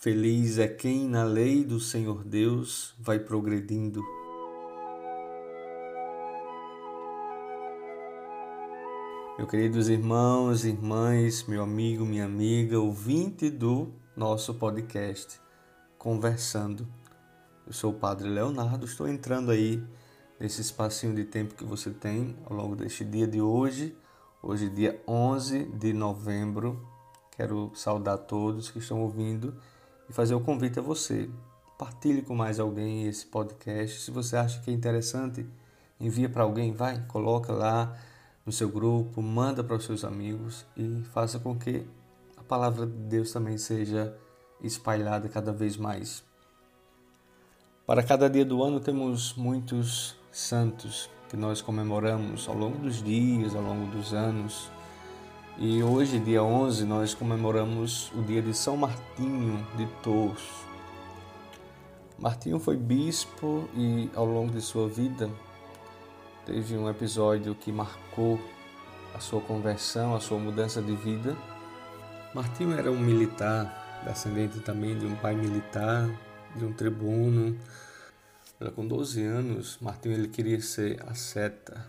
Feliz é quem na lei do Senhor Deus vai progredindo. Meus queridos irmãos, irmãs, meu amigo, minha amiga, ouvinte do nosso podcast Conversando. Eu sou o Padre Leonardo, estou entrando aí nesse espacinho de tempo que você tem ao longo deste dia de hoje, hoje dia 11 de novembro. Quero saudar todos que estão ouvindo e fazer o convite a você. Partilhe com mais alguém esse podcast. Se você acha que é interessante, envia para alguém, vai, coloca lá no seu grupo, manda para os seus amigos e faça com que a palavra de Deus também seja espalhada cada vez mais. Para cada dia do ano temos muitos santos que nós comemoramos ao longo dos dias, ao longo dos anos. E hoje, dia 11, nós comemoramos o dia de São Martinho de Tours. Martinho foi bispo e, ao longo de sua vida, teve um episódio que marcou a sua conversão, a sua mudança de vida. Martinho era um militar, descendente também de um pai militar, de um tribuno. Com 12 anos, Martinho ele queria ser asceta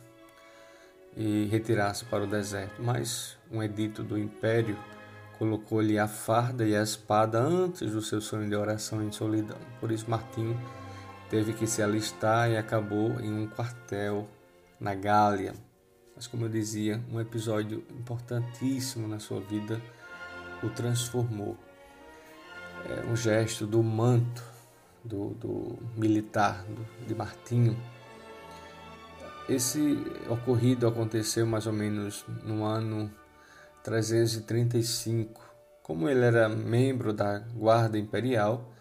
e retirar-se para o deserto, mas um edito do império colocou-lhe a farda e a espada antes do seu sonho de oração em solidão. Por isso Martinho teve que se alistar e acabou em um quartel na Gália. Mas como eu dizia, um episódio importantíssimo na sua vida o transformou. É um gesto do manto do, do militar do, de Martinho esse ocorrido aconteceu mais ou menos no ano 335. Como ele era membro da Guarda Imperial,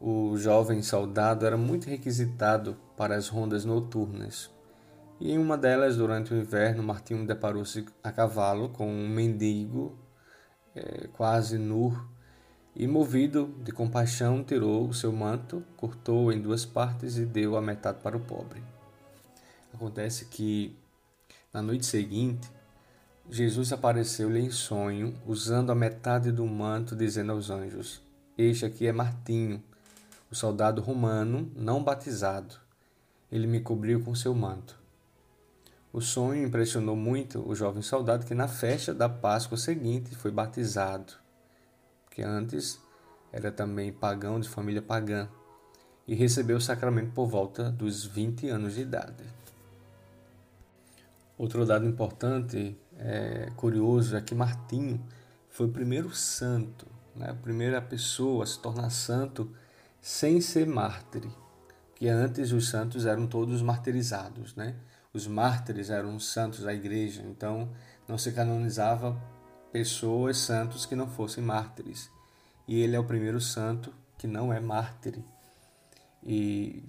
o jovem soldado era muito requisitado para as rondas noturnas. E em uma delas, durante o inverno, Martinho deparou-se a cavalo com um mendigo é, quase nu e, movido de compaixão, tirou o seu manto, cortou em duas partes e deu a metade para o pobre. Acontece que na noite seguinte, Jesus apareceu-lhe em sonho, usando a metade do manto, dizendo aos anjos: Este aqui é Martinho, o soldado romano não batizado. Ele me cobriu com seu manto. O sonho impressionou muito o jovem soldado que na festa da Páscoa seguinte foi batizado, que antes era também pagão de família pagã, e recebeu o sacramento por volta dos 20 anos de idade. Outro dado importante, é, curioso, é que Martinho foi o primeiro santo, né, a primeira pessoa a se tornar santo sem ser mártir, que antes os santos eram todos martirizados, né? Os mártires eram os santos da igreja, então não se canonizava pessoas santos que não fossem mártires. E ele é o primeiro santo que não é mártir. E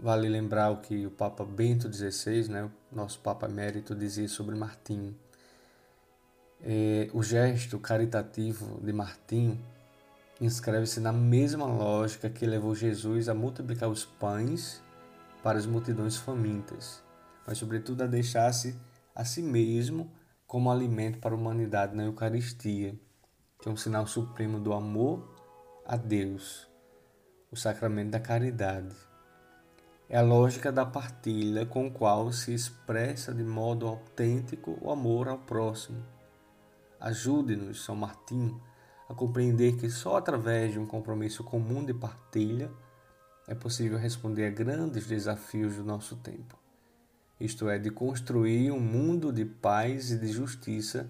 Vale lembrar o que o Papa Bento XVI, né, o nosso Papa Emérito, dizia sobre Martinho. É, o gesto caritativo de Martinho inscreve-se na mesma lógica que levou Jesus a multiplicar os pães para as multidões famintas, mas, sobretudo, a deixar-se a si mesmo como alimento para a humanidade na Eucaristia, que é um sinal supremo do amor a Deus, o sacramento da caridade. É a lógica da partilha com qual se expressa de modo autêntico o amor ao próximo. Ajude-nos, São Martinho, a compreender que só através de um compromisso comum de partilha é possível responder a grandes desafios do nosso tempo. Isto é, de construir um mundo de paz e de justiça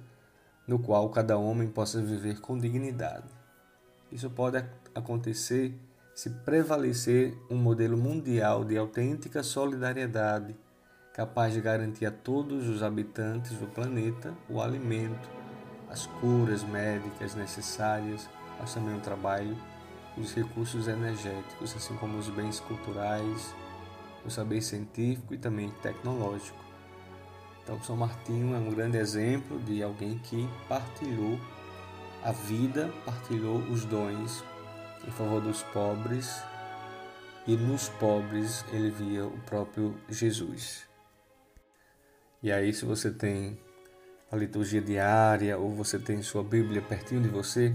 no qual cada homem possa viver com dignidade. Isso pode acontecer se prevalecer um modelo mundial de autêntica solidariedade, capaz de garantir a todos os habitantes do planeta o alimento, as curas médicas necessárias, mas também o trabalho, os recursos energéticos, assim como os bens culturais, o saber científico e também tecnológico. Então, São Martinho é um grande exemplo de alguém que partilhou a vida, partilhou os dons em favor dos pobres e nos pobres ele via o próprio Jesus. E aí, se você tem a liturgia diária ou você tem sua Bíblia pertinho de você,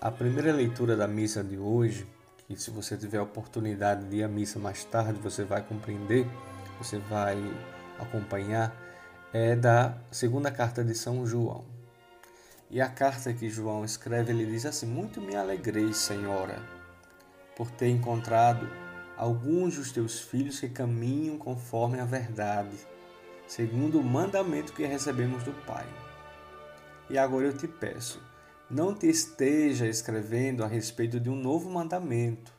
a primeira leitura da missa de hoje, que se você tiver a oportunidade de ir à missa mais tarde, você vai compreender, você vai acompanhar, é da segunda carta de São João. E a carta que João escreve, ele diz assim: Muito me alegrei, Senhora, por ter encontrado alguns dos teus filhos que caminham conforme a verdade, segundo o mandamento que recebemos do Pai. E agora eu te peço, não te esteja escrevendo a respeito de um novo mandamento,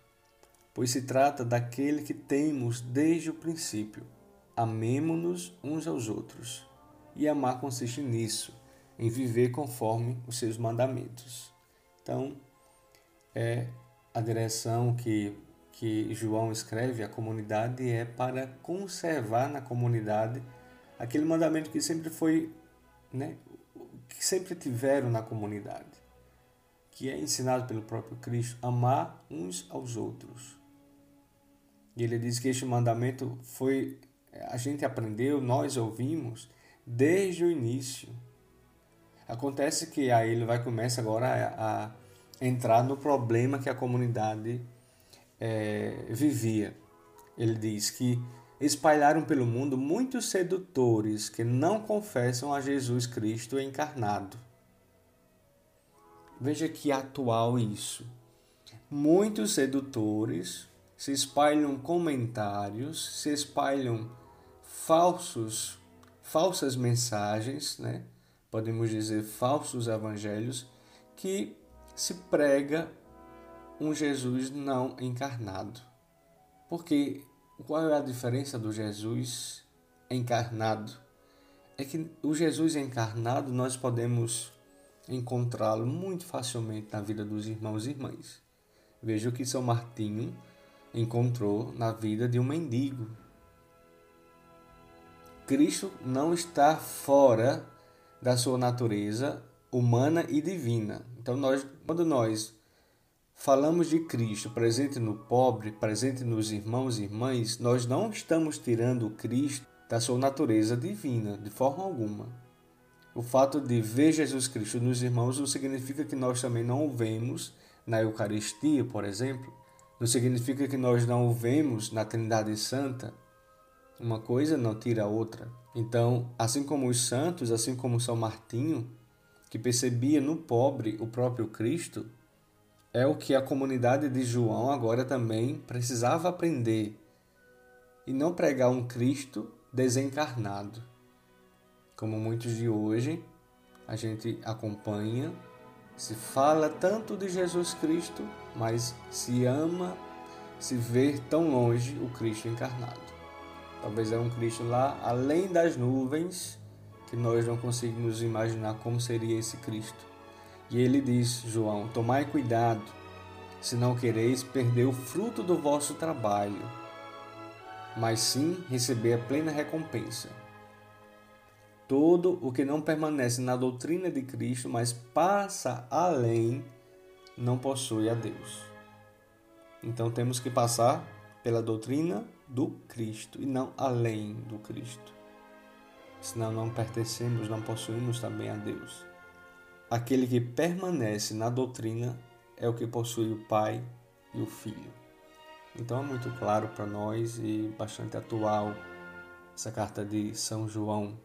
pois se trata daquele que temos desde o princípio. Amemo-nos uns aos outros. E amar consiste nisso, em viver conforme os seus mandamentos. Então, é a direção que, que João escreve à comunidade é para conservar na comunidade aquele mandamento que sempre foi, né, que sempre tiveram na comunidade que é ensinado pelo próprio Cristo, amar uns aos outros. E ele diz que este mandamento foi a gente aprendeu, nós ouvimos desde o início. Acontece que aí ele vai começar agora a, a entrar no problema que a comunidade é, vivia. Ele diz que espalharam pelo mundo muitos sedutores que não confessam a Jesus Cristo encarnado. Veja que atual isso. Muitos sedutores se espalham comentários, se espalham falsos, falsas mensagens, né? podemos dizer falsos evangelhos, que se prega um Jesus não encarnado. Porque qual é a diferença do Jesus encarnado? É que o Jesus encarnado nós podemos encontrá-lo muito facilmente na vida dos irmãos e irmãs. Veja o que São Martinho encontrou na vida de um mendigo. Cristo não está fora da sua natureza humana e divina. Então, nós, quando nós falamos de Cristo presente no pobre, presente nos irmãos e irmãs, nós não estamos tirando Cristo da sua natureza divina, de forma alguma. O fato de ver Jesus Cristo nos irmãos não significa que nós também não o vemos na Eucaristia, por exemplo. Não significa que nós não o vemos na Trindade Santa. Uma coisa não tira a outra. Então, assim como os santos, assim como São Martinho, que percebia no pobre o próprio Cristo, é o que a comunidade de João agora também precisava aprender e não pregar um Cristo desencarnado como muitos de hoje, a gente acompanha, se fala tanto de Jesus Cristo, mas se ama, se vê tão longe o Cristo encarnado. Talvez é um Cristo lá além das nuvens, que nós não conseguimos imaginar como seria esse Cristo. E ele diz, João: Tomai cuidado, se não quereis perder o fruto do vosso trabalho, mas sim receber a plena recompensa. Todo o que não permanece na doutrina de Cristo, mas passa além, não possui a Deus. Então temos que passar pela doutrina do Cristo e não além do Cristo. Senão não pertencemos, não possuímos também a Deus. Aquele que permanece na doutrina é o que possui o Pai e o Filho. Então é muito claro para nós e bastante atual essa carta de São João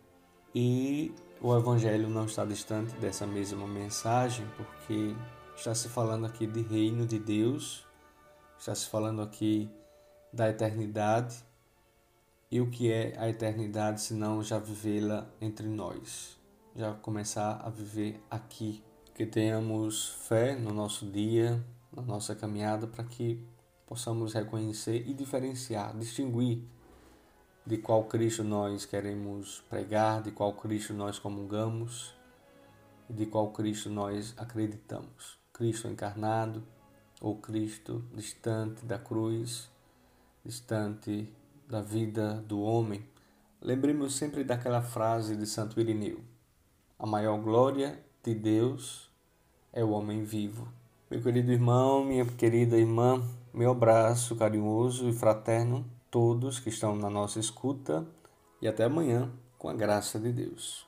e o Evangelho não está distante dessa mesma mensagem, porque está se falando aqui de reino de Deus, está se falando aqui da eternidade. E o que é a eternidade se não já vivê-la entre nós, já começar a viver aqui. Que tenhamos fé no nosso dia, na nossa caminhada, para que possamos reconhecer e diferenciar, distinguir de qual Cristo nós queremos pregar, de qual Cristo nós comungamos e de qual Cristo nós acreditamos. Cristo encarnado ou Cristo distante da cruz, distante da vida do homem. Lembremos sempre daquela frase de Santo Irineu: A maior glória de Deus é o homem vivo. Meu querido irmão, minha querida irmã, meu abraço carinhoso e fraterno todos que estão na nossa escuta e até amanhã, com a graça de Deus.